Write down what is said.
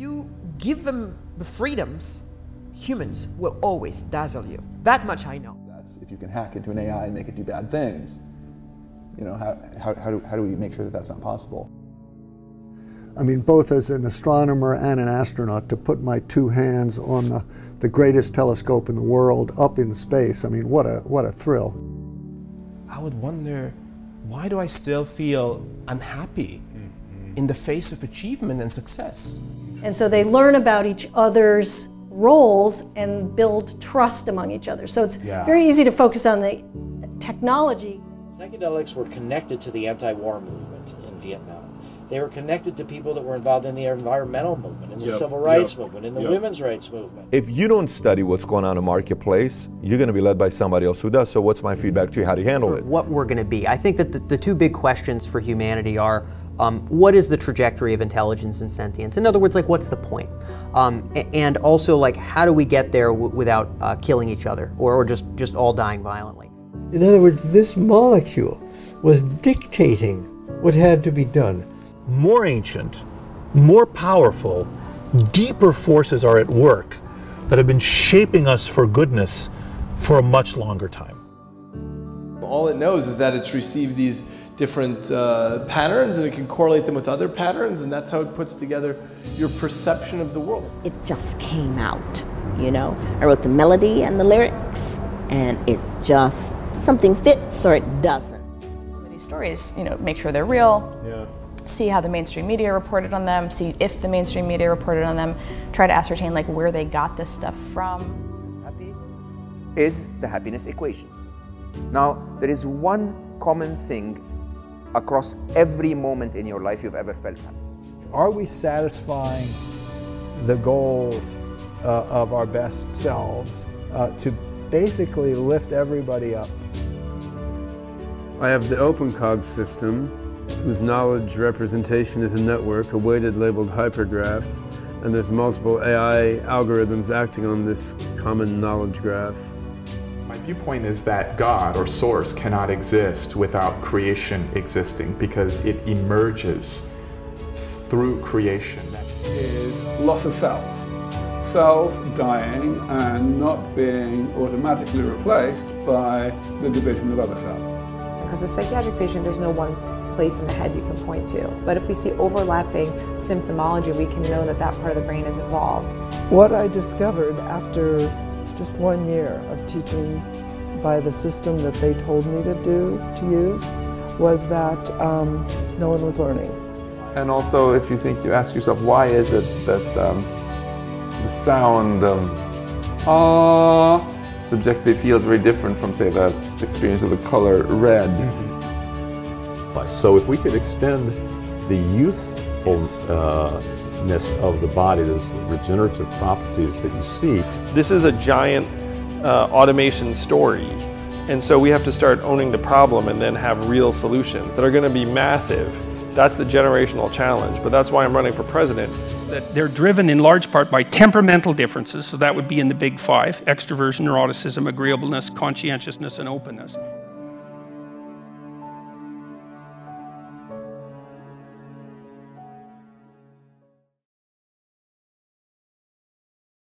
you give them the freedoms, humans will always dazzle you. That much I know. That's if you can hack into an AI and make it do bad things. You know, how, how, how, do, how do we make sure that that's not possible? I mean, both as an astronomer and an astronaut, to put my two hands on the, the greatest telescope in the world up in space, I mean, what a, what a thrill. I would wonder, why do I still feel unhappy mm-hmm. in the face of achievement and success? And so they learn about each other's roles and build trust among each other. So it's Yeah. very easy to focus on the technology. Psychedelics were connected to the anti-war movement in Vietnam. They were connected to people that were involved in the environmental movement, in the Yep, civil rights yep, movement, in the yep. women's rights movement. If you don't study what's going on in the marketplace, you're going to be led by somebody else who does. So, what's my feedback to you? How do you handle it? what we're going to be. I think that the, the two big questions for humanity are um, what is the trajectory of intelligence and sentience? In other words, like what's the point? Um, and also, like how do we get there w- without uh, killing each other or, or just just all dying violently? In other words, this molecule was dictating what had to be done. more ancient, more powerful, deeper forces are at work that have been shaping us for goodness for a much longer time. All it knows is that it's received these different uh, patterns and it can correlate them with other patterns, and that's how it puts together your perception of the world. It just came out, you know. I wrote the melody and the lyrics, and it just, something fits or it doesn't. these stories, you know, make sure they're real. Yeah. See how the mainstream media reported on them. See if the mainstream media reported on them. Try to ascertain like where they got this stuff from. Happy is the happiness equation. Now, there is one common thing across every moment in your life you've ever felt happy. Are we satisfying the goals uh, of our best selves uh, to basically lift everybody up? I have the OpenCog system, whose knowledge representation is a network, a weighted labeled hypergraph, and there's multiple AI algorithms acting on this common knowledge graph. My viewpoint is that God or Source cannot exist without creation existing because it emerges through creation. is loss of self. Self dying and not being automatically replaced by the division of other self. Because a psychiatric patient, there's no one place in the head you can point to. But if we see overlapping symptomology, we can know that that part of the brain is involved. What I discovered after just one year of teaching by the system that they told me to do, to use, was that um, no one was learning. And also, if you think, you ask yourself, why is it that um, the sound um, ah subjectively feels very different from, say, the experience of the color red? So if we could extend the youthfulness of the body, those regenerative properties that you see, This is a giant uh, automation story. And so we have to start owning the problem and then have real solutions that are going to be massive. That's the generational challenge, but that's why I'm running for president. that they're driven in large part by temperamental differences, so that would be in the big five extroversion, neuroticism, agreeableness, conscientiousness, and openness.